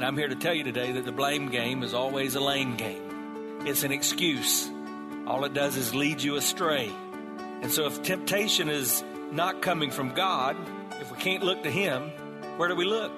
And I'm here to tell you today that the blame game is always a lame game. It's an excuse. All it does is lead you astray. And so if temptation is not coming from God, if we can't look to Him, where do we look?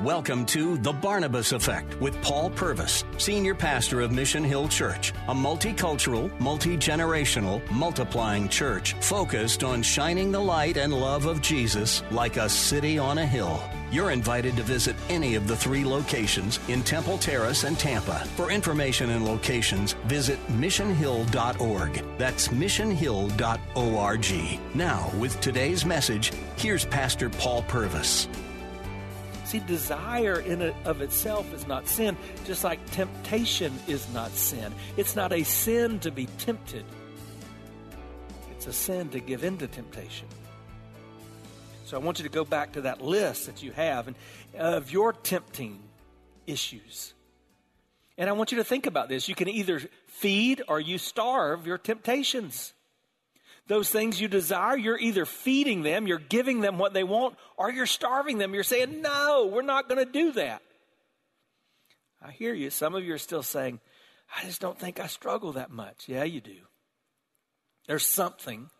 Welcome to The Barnabas Effect with Paul Purvis, Senior Pastor of Mission Hill Church, a multicultural, multi generational, multiplying church focused on shining the light and love of Jesus like a city on a hill. You're invited to visit any of the three locations in Temple Terrace and Tampa. For information and locations, visit missionhill.org. That's missionhill.org. Now, with today's message, here's Pastor Paul Purvis. See, desire in of itself is not sin, just like temptation is not sin. It's not a sin to be tempted, it's a sin to give in to temptation. So I want you to go back to that list that you have and, of your tempting issues. And I want you to think about this. You can either feed or you starve your temptations. Those things you desire, you're either feeding them, you're giving them what they want, or you're starving them. You're saying, no, we're not going to do that. I hear you. Some of you are still saying, I just don't think I struggle that much. Yeah, you do. There's something.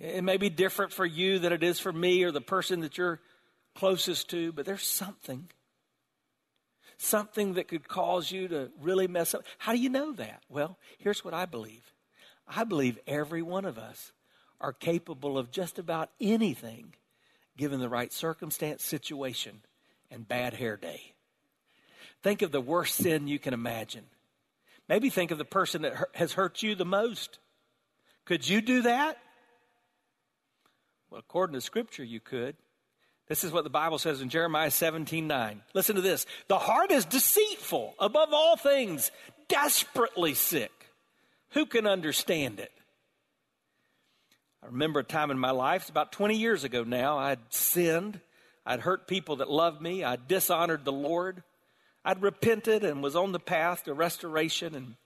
It may be different for you than it is for me or the person that you're closest to, but there's something. Something that could cause you to really mess up. How do you know that? Well, here's what I believe I believe every one of us are capable of just about anything given the right circumstance, situation, and bad hair day. Think of the worst sin you can imagine. Maybe think of the person that has hurt you the most. Could you do that? Well, according to Scripture, you could. This is what the Bible says in Jeremiah 17 9. Listen to this. The heart is deceitful above all things, desperately sick. Who can understand it? I remember a time in my life, it's about 20 years ago now, I'd sinned. I'd hurt people that loved me. I'd dishonored the Lord. I'd repented and was on the path to restoration and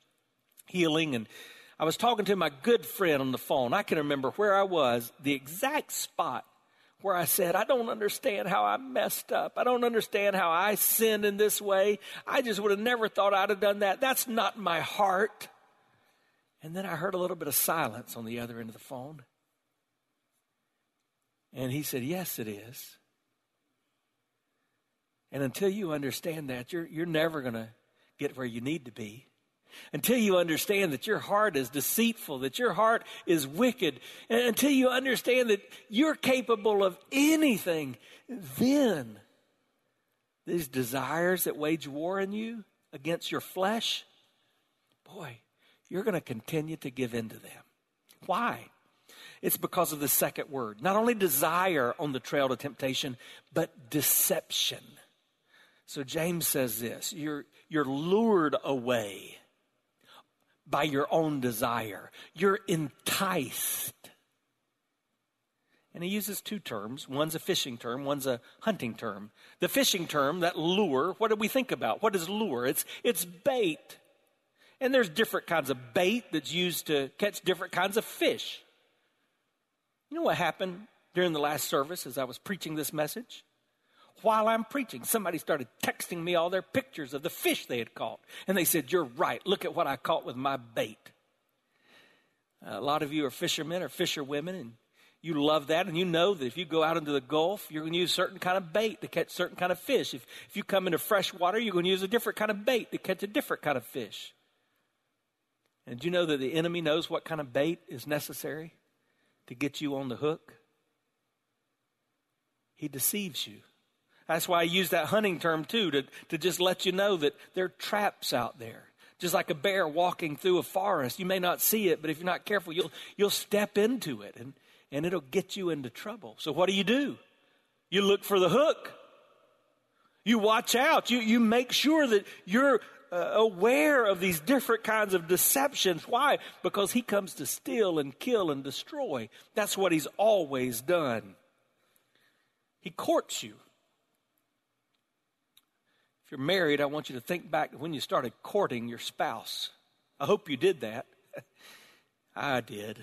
healing. And I was talking to my good friend on the phone. I can remember where I was, the exact spot where I said, I don't understand how I messed up. I don't understand how I sinned in this way. I just would have never thought I'd have done that. That's not my heart. And then I heard a little bit of silence on the other end of the phone. And he said, Yes, it is. And until you understand that, you're, you're never going to get where you need to be. Until you understand that your heart is deceitful, that your heart is wicked, and until you understand that you're capable of anything, then these desires that wage war in you against your flesh, boy, you're going to continue to give in to them. Why? It's because of the second word. Not only desire on the trail to temptation, but deception. So James says this you're, you're lured away by your own desire, you're enticed. And he uses two terms. One's a fishing term, one's a hunting term. The fishing term, that lure, what do we think about? What is lure? It's, it's bait. And there's different kinds of bait that's used to catch different kinds of fish. You know what happened during the last service as I was preaching this message? While I'm preaching, somebody started texting me all their pictures of the fish they had caught. And they said, You're right. Look at what I caught with my bait. A lot of you are fishermen or fisherwomen, and you love that, and you know that if you go out into the Gulf, you're going to use certain kind of bait to catch certain kind of fish. If, if you come into fresh water, you're going to use a different kind of bait to catch a different kind of fish. And do you know that the enemy knows what kind of bait is necessary to get you on the hook? He deceives you. That's why I use that hunting term too, to, to just let you know that there are traps out there. Just like a bear walking through a forest. You may not see it, but if you're not careful, you'll, you'll step into it and, and it'll get you into trouble. So what do you do? You look for the hook. You watch out. You, you make sure that you're uh, aware of these different kinds of deceptions. Why? Because he comes to steal and kill and destroy. That's what he's always done. He courts you. If you're married, I want you to think back to when you started courting your spouse. I hope you did that. I did.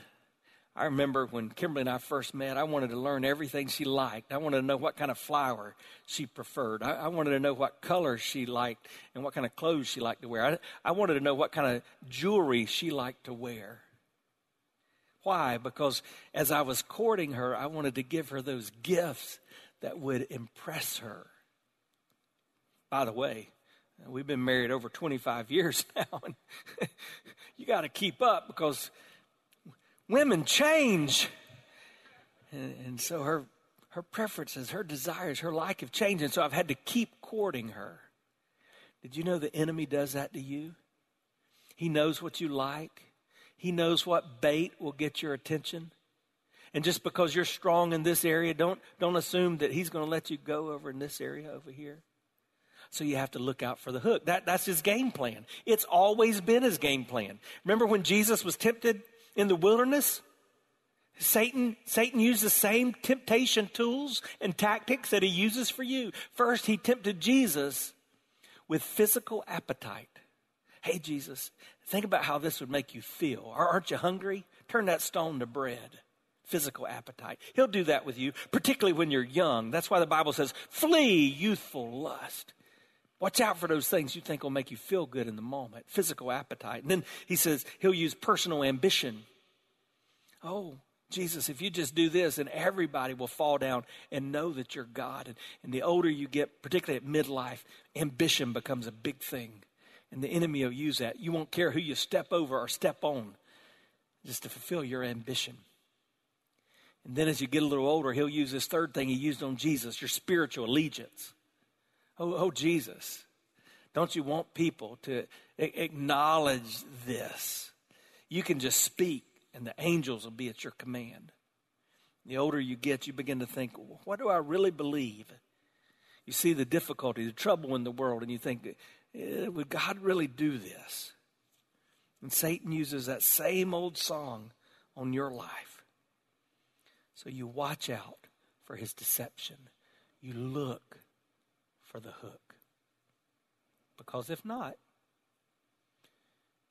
I remember when Kimberly and I first met, I wanted to learn everything she liked. I wanted to know what kind of flower she preferred. I, I wanted to know what color she liked and what kind of clothes she liked to wear. I, I wanted to know what kind of jewelry she liked to wear. Why? Because as I was courting her, I wanted to give her those gifts that would impress her. By the way, we've been married over 25 years now, and you got to keep up because women change. And, and, so her, her preferences, her desires, her like have changed. And so I've had to keep courting her. Did you know the enemy does that to you? He knows what you like, he knows what bait will get your attention. And just because you're strong in this area, don't, don't assume that he's going to let you go over in this area over here. So you have to look out for the hook. That, that's his game plan. It's always been his game plan. Remember when Jesus was tempted in the wilderness? Satan, Satan used the same temptation tools and tactics that he uses for you. First, he tempted Jesus with physical appetite. Hey, Jesus, think about how this would make you feel. Aren't you hungry? Turn that stone to bread. Physical appetite. He'll do that with you, particularly when you're young. That's why the Bible says, flee youthful lust. Watch out for those things you think will make you feel good in the moment, physical appetite. And then he says he'll use personal ambition. Oh, Jesus, if you just do this, and everybody will fall down and know that you're God. And, and the older you get, particularly at midlife, ambition becomes a big thing. And the enemy will use that. You won't care who you step over or step on just to fulfill your ambition. And then as you get a little older, he'll use this third thing he used on Jesus your spiritual allegiance. Oh, oh Jesus, don't you want people to acknowledge this? You can just speak, and the angels will be at your command. The older you get, you begin to think, what do I really believe? You see the difficulty, the trouble in the world, and you think, eh, would God really do this? And Satan uses that same old song on your life. So you watch out for his deception. You look for the hook. Because if not,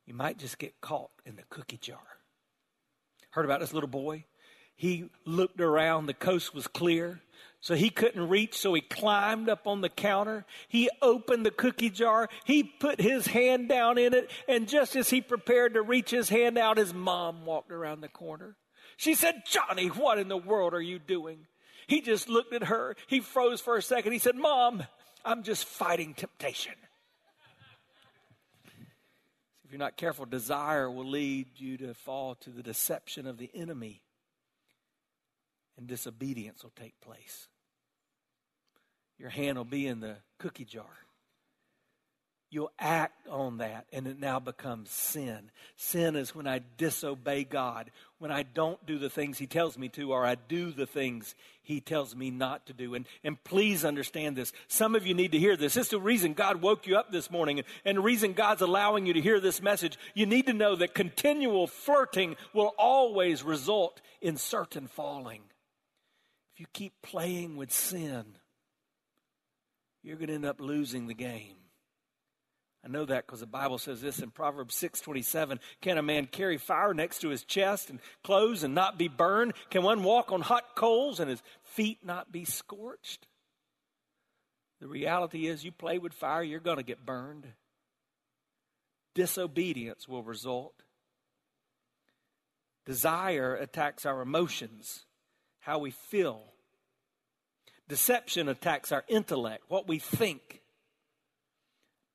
you might just get caught in the cookie jar. Heard about this little boy? He looked around, the coast was clear, so he couldn't reach, so he climbed up on the counter. He opened the cookie jar, he put his hand down in it, and just as he prepared to reach his hand out, his mom walked around the corner. She said, Johnny, what in the world are you doing? He just looked at her. He froze for a second. He said, Mom, I'm just fighting temptation. If you're not careful, desire will lead you to fall to the deception of the enemy, and disobedience will take place. Your hand will be in the cookie jar you'll act on that and it now becomes sin. Sin is when I disobey God, when I don't do the things He tells me to, or I do the things He tells me not to do. And, and please understand this. Some of you need to hear this. This is the reason God woke you up this morning and the reason God's allowing you to hear this message. You need to know that continual flirting will always result in certain falling. If you keep playing with sin, you're going to end up losing the game. I know that because the Bible says this in Proverbs 6:27, can a man carry fire next to his chest and clothes and not be burned? Can one walk on hot coals and his feet not be scorched? The reality is you play with fire, you're going to get burned. Disobedience will result. Desire attacks our emotions, how we feel. Deception attacks our intellect, what we think.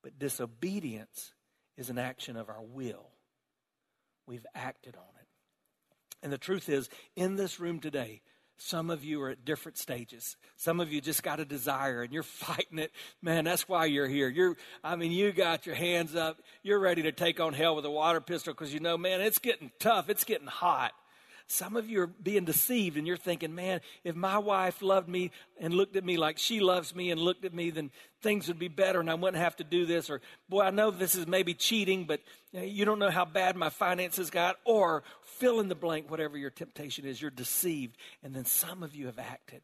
But disobedience is an action of our will. We've acted on it. And the truth is, in this room today, some of you are at different stages. Some of you just got a desire and you're fighting it. Man, that's why you're here. You're, I mean, you got your hands up. You're ready to take on hell with a water pistol because you know, man, it's getting tough. It's getting hot. Some of you are being deceived and you're thinking, man, if my wife loved me and looked at me like she loves me and looked at me, then things would be better and I wouldn't have to do this. Or, boy, I know this is maybe cheating, but eh, you don't know how bad my finances got. Or fill in the blank, whatever your temptation is. You're deceived. And then some of you have acted.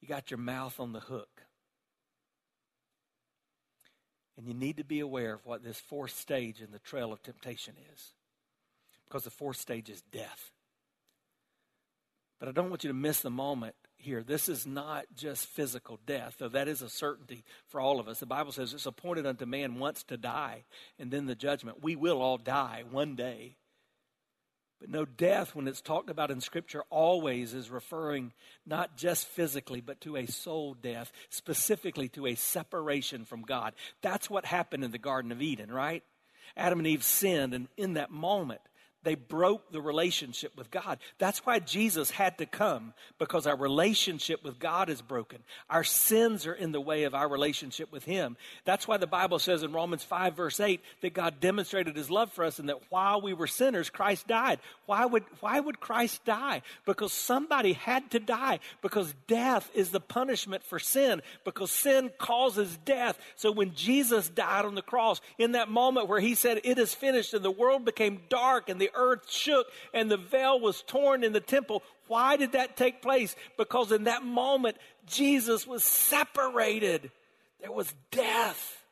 You got your mouth on the hook. And you need to be aware of what this fourth stage in the trail of temptation is. Because the fourth stage is death. But I don't want you to miss the moment here. This is not just physical death, though that is a certainty for all of us. The Bible says it's appointed unto man once to die, and then the judgment. We will all die one day. But no, death, when it's talked about in Scripture, always is referring not just physically, but to a soul death, specifically to a separation from God. That's what happened in the Garden of Eden, right? Adam and Eve sinned, and in that moment, they broke the relationship with God. That's why Jesus had to come, because our relationship with God is broken. Our sins are in the way of our relationship with Him. That's why the Bible says in Romans 5, verse 8, that God demonstrated His love for us and that while we were sinners, Christ died. Why would, why would Christ die? Because somebody had to die, because death is the punishment for sin, because sin causes death. So when Jesus died on the cross, in that moment where He said, It is finished, and the world became dark and the earth shook and the veil was torn in the temple. Why did that take place? Because in that moment, Jesus was separated. There was death.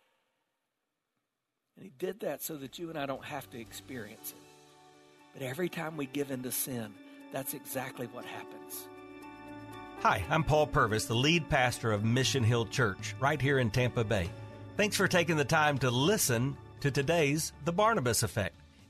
And he did that so that you and I don't have to experience it. But every time we give in to sin, that's exactly what happens. Hi, I'm Paul Purvis, the lead pastor of Mission Hill Church, right here in Tampa Bay. Thanks for taking the time to listen to today's The Barnabas Effect.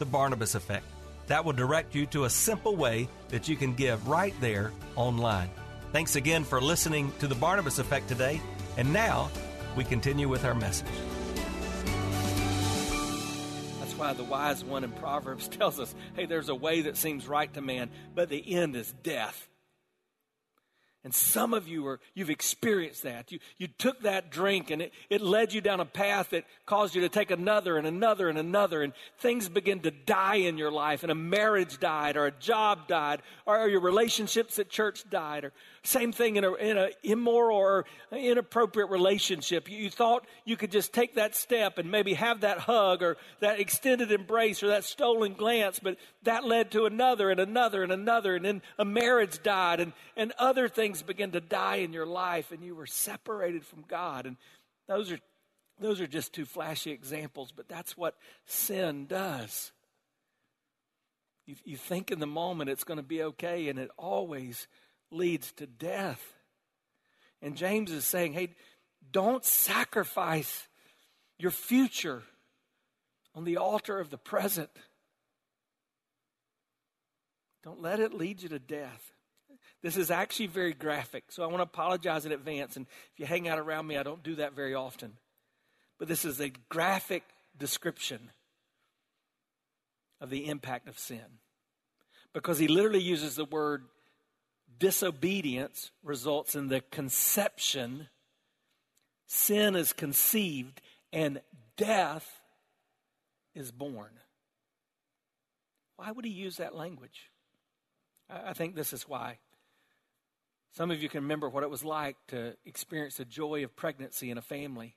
the Barnabas Effect. That will direct you to a simple way that you can give right there online. Thanks again for listening to the Barnabas Effect today. And now we continue with our message. That's why the wise one in Proverbs tells us hey, there's a way that seems right to man, but the end is death. And some of you are, you've experienced that. You, you took that drink and it, it led you down a path that caused you to take another and another and another. And things begin to die in your life. And a marriage died, or a job died, or your relationships at church died, or same thing in a, in a immoral or inappropriate relationship. You, you thought you could just take that step and maybe have that hug or that extended embrace or that stolen glance, but that led to another and another and another. And then a marriage died and, and other things began to die in your life and you were separated from God. And those are, those are just two flashy examples, but that's what sin does. You, you think in the moment it's going to be okay, and it always leads to death. And James is saying, hey, don't sacrifice your future on the altar of the present. Don't let it lead you to death. This is actually very graphic, so I want to apologize in advance. And if you hang out around me, I don't do that very often. But this is a graphic description of the impact of sin. Because he literally uses the word disobedience results in the conception, sin is conceived, and death is born. Why would he use that language? I think this is why. Some of you can remember what it was like to experience the joy of pregnancy in a family.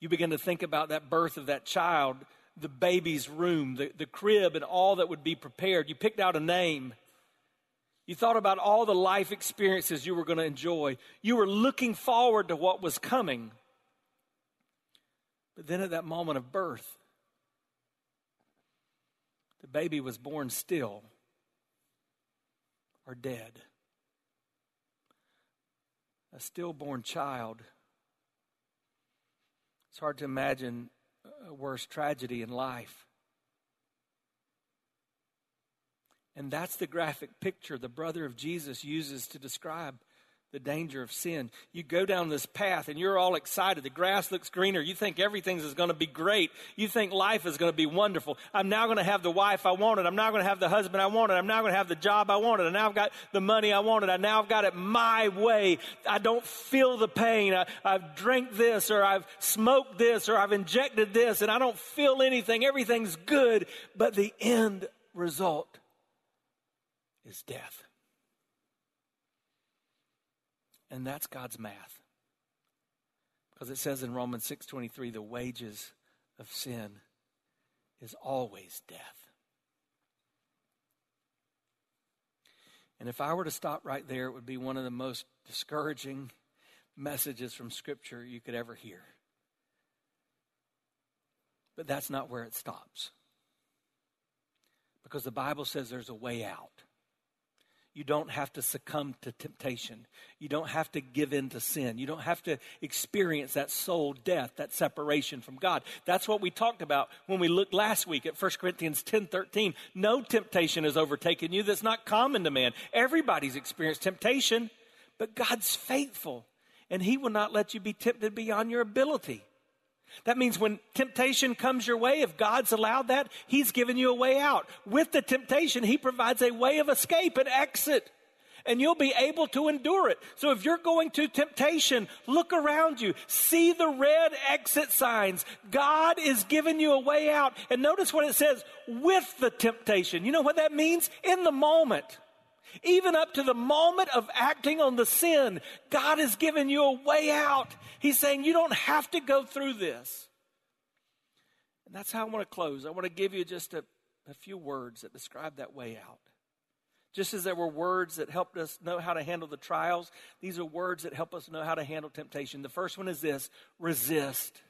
You begin to think about that birth of that child, the baby's room, the, the crib, and all that would be prepared. You picked out a name. You thought about all the life experiences you were going to enjoy. You were looking forward to what was coming. But then at that moment of birth, the baby was born still or dead. A stillborn child. It's hard to imagine a worse tragedy in life. And that's the graphic picture the brother of Jesus uses to describe the danger of sin. You go down this path and you're all excited. The grass looks greener. You think everything is going to be great. You think life is going to be wonderful. I'm now going to have the wife I wanted. I'm now going to have the husband I wanted. I'm now going to have the job I wanted. And now I've got the money I wanted. I now I've got it my way. I don't feel the pain. I, I've drank this or I've smoked this or I've injected this and I don't feel anything. Everything's good. But the end result is death. And that's God's math. Because it says in Romans 6:23 the wages of sin is always death. And if I were to stop right there, it would be one of the most discouraging messages from Scripture you could ever hear. But that's not where it stops. Because the Bible says there's a way out. You don't have to succumb to temptation. You don't have to give in to sin. You don't have to experience that soul death, that separation from God. That's what we talked about when we looked last week at 1 Corinthians 10 13. No temptation has overtaken you that's not common to man. Everybody's experienced temptation, but God's faithful, and He will not let you be tempted beyond your ability. That means when temptation comes your way, if God's allowed that, He's given you a way out. With the temptation, He provides a way of escape, and exit. And you'll be able to endure it. So if you're going to temptation, look around you. See the red exit signs. God is giving you a way out. And notice what it says with the temptation. You know what that means? In the moment. Even up to the moment of acting on the sin, God has given you a way out. He's saying you don't have to go through this. And that's how I want to close. I want to give you just a, a few words that describe that way out. Just as there were words that helped us know how to handle the trials, these are words that help us know how to handle temptation. The first one is this resist.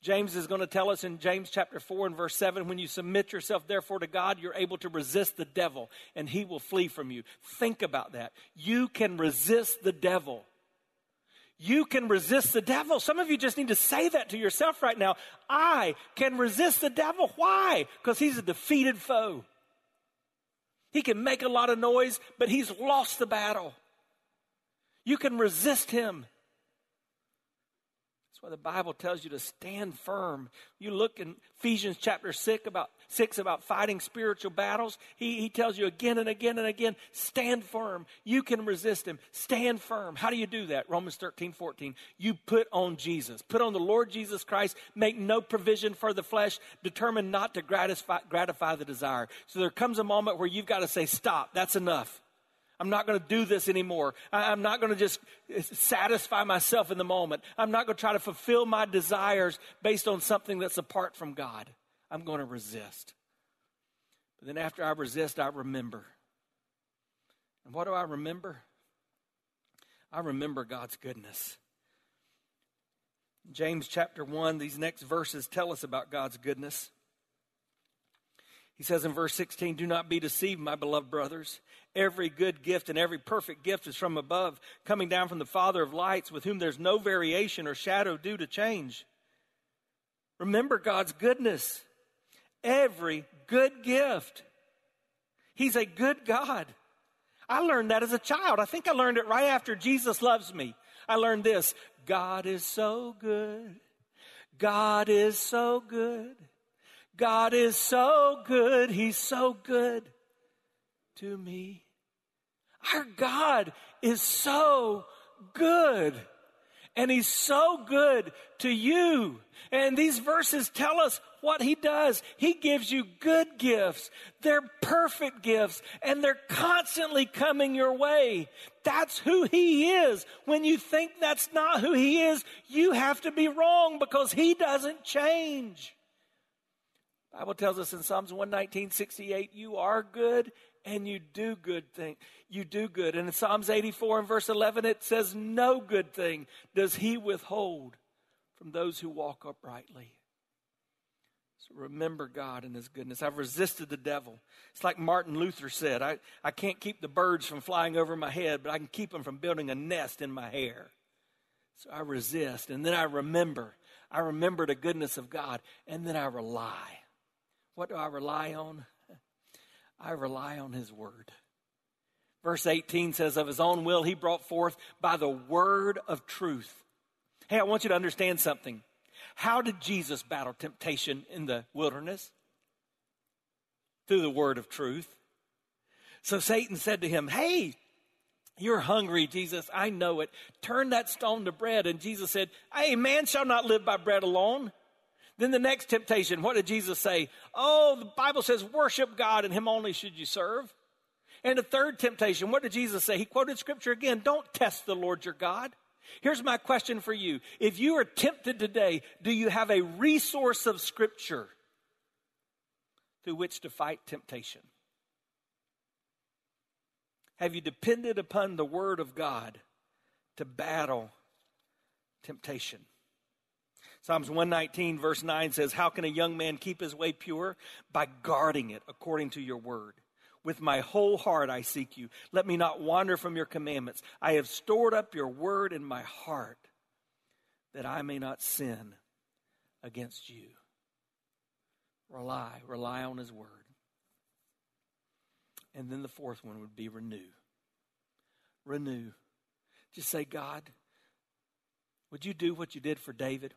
James is going to tell us in James chapter 4 and verse 7 when you submit yourself therefore to God, you're able to resist the devil and he will flee from you. Think about that. You can resist the devil. You can resist the devil. Some of you just need to say that to yourself right now. I can resist the devil. Why? Because he's a defeated foe. He can make a lot of noise, but he's lost the battle. You can resist him. That's why the Bible tells you to stand firm. You look in Ephesians chapter 6 about, 6 about fighting spiritual battles. He, he tells you again and again and again, stand firm. You can resist him. Stand firm. How do you do that? Romans 13, 14. You put on Jesus. Put on the Lord Jesus Christ. Make no provision for the flesh. Determined not to gratify, gratify the desire. So there comes a moment where you've got to say, stop. That's enough. I'm not going to do this anymore. I'm not going to just eh, satisfy myself in the moment. I'm not going to try to fulfill my desires based on something that's apart from God. I'm going to resist. But then after I resist, I remember. And what do I remember? I remember God's goodness. James chapter 1, these next verses tell us about God's goodness. He says in verse 16, Do not be deceived, my beloved brothers. Every good gift and every perfect gift is from above, coming down from the Father of lights, with whom there's no variation or shadow due to change. Remember God's goodness. Every good gift. He's a good God. I learned that as a child. I think I learned it right after Jesus loves me. I learned this God is so good. God is so good. God is so good. He's so good to me. Our God is so good. And He's so good to you. And these verses tell us what He does. He gives you good gifts. They're perfect gifts and they're constantly coming your way. That's who He is. When you think that's not who He is, you have to be wrong because He doesn't change. Bible tells us in Psalms 119, 68, you are good and you do good thing. You do good. And in Psalms 84 and verse 11, it says, no good thing does he withhold from those who walk uprightly. So remember God and his goodness. I've resisted the devil. It's like Martin Luther said, I, I can't keep the birds from flying over my head, but I can keep them from building a nest in my hair. So I resist. And then I remember. I remember the goodness of God. And then I rely. What do I rely on? I rely on his word. Verse 18 says, Of his own will he brought forth by the word of truth. Hey, I want you to understand something. How did Jesus battle temptation in the wilderness? Through the word of truth. So Satan said to him, Hey, you're hungry, Jesus. I know it. Turn that stone to bread. And Jesus said, Hey, man shall not live by bread alone. Then the next temptation, what did Jesus say? Oh, the Bible says, worship God and Him only should you serve. And the third temptation, what did Jesus say? He quoted scripture again don't test the Lord your God. Here's my question for you. If you are tempted today, do you have a resource of scripture through which to fight temptation? Have you depended upon the Word of God to battle temptation? Psalms 119, verse 9 says, How can a young man keep his way pure? By guarding it according to your word. With my whole heart I seek you. Let me not wander from your commandments. I have stored up your word in my heart that I may not sin against you. Rely, rely on his word. And then the fourth one would be renew. Renew. Just say, God, would you do what you did for David?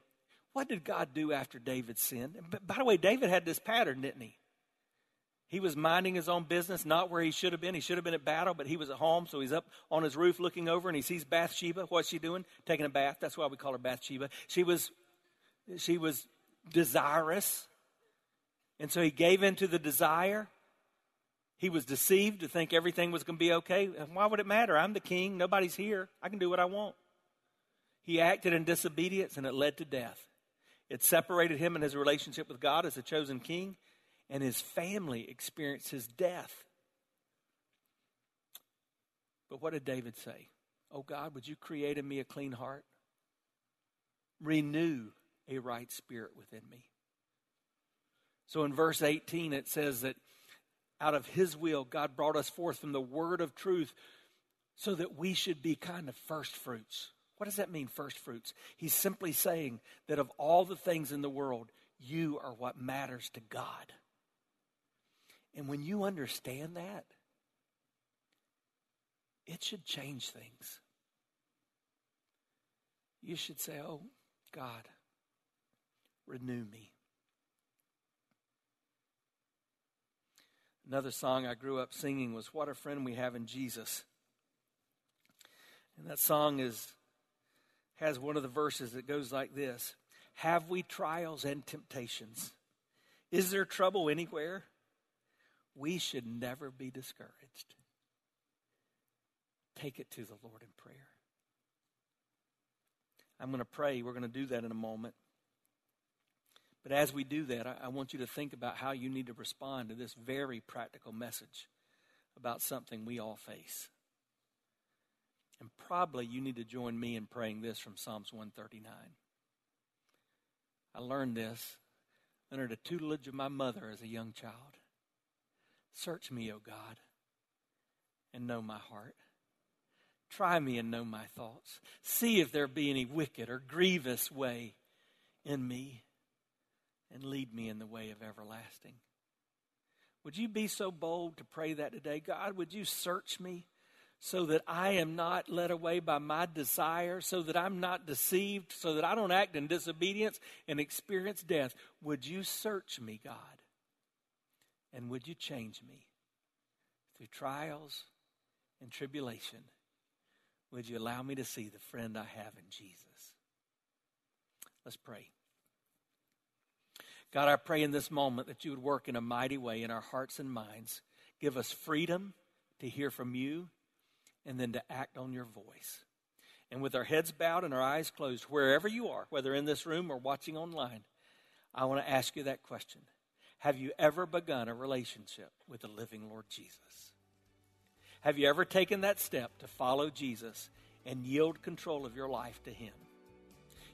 What did God do after David sinned? By the way, David had this pattern, didn't he? He was minding his own business, not where he should have been. He should have been at battle, but he was at home, so he's up on his roof looking over and he sees Bathsheba. What's she doing? Taking a bath. That's why we call her Bathsheba. She was she was desirous. And so he gave in to the desire. He was deceived to think everything was going to be okay. Why would it matter? I'm the king. Nobody's here. I can do what I want. He acted in disobedience and it led to death. It separated him and his relationship with God as a chosen king, and his family experienced his death. But what did David say? Oh God, would you create in me a clean heart? Renew a right spirit within me. So in verse 18, it says that out of his will, God brought us forth from the word of truth so that we should be kind of first fruits. What does that mean, first fruits? He's simply saying that of all the things in the world, you are what matters to God. And when you understand that, it should change things. You should say, Oh, God, renew me. Another song I grew up singing was What a Friend We Have in Jesus. And that song is has one of the verses that goes like this Have we trials and temptations? Is there trouble anywhere? We should never be discouraged. Take it to the Lord in prayer. I'm going to pray. We're going to do that in a moment. But as we do that, I, I, want you to think about how you need to respond to this very practical message about something we all face. And probably you need to join me in praying this from Psalms 139. I learned this under the tutelage of my mother as a young child. Search me, O God, and know my heart. Try me and know my thoughts. See if there be any wicked or grievous way in me, and lead me in the way of everlasting. Would you be so bold to pray that today? God, would you search me? So that I am not led away by my desire, so that I'm not deceived, so that I don't act in disobedience and experience death. Would you search me, God? And would you change me through trials and tribulation? Would you allow me to see the friend I have in Jesus? Let's pray. God, I pray in this moment that you would work in a mighty way in our hearts and minds. Give us freedom to hear from you and then to act on your voice. And with our heads bowed and our eyes closed, wherever you are, whether in this room or watching online, I want to ask you that question. Have you ever begun a relationship with the living Lord Jesus? Have you ever taken that step to follow Jesus and yield control of your life to Him?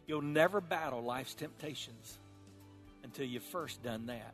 You'll never battle life's temptations until you've first done that.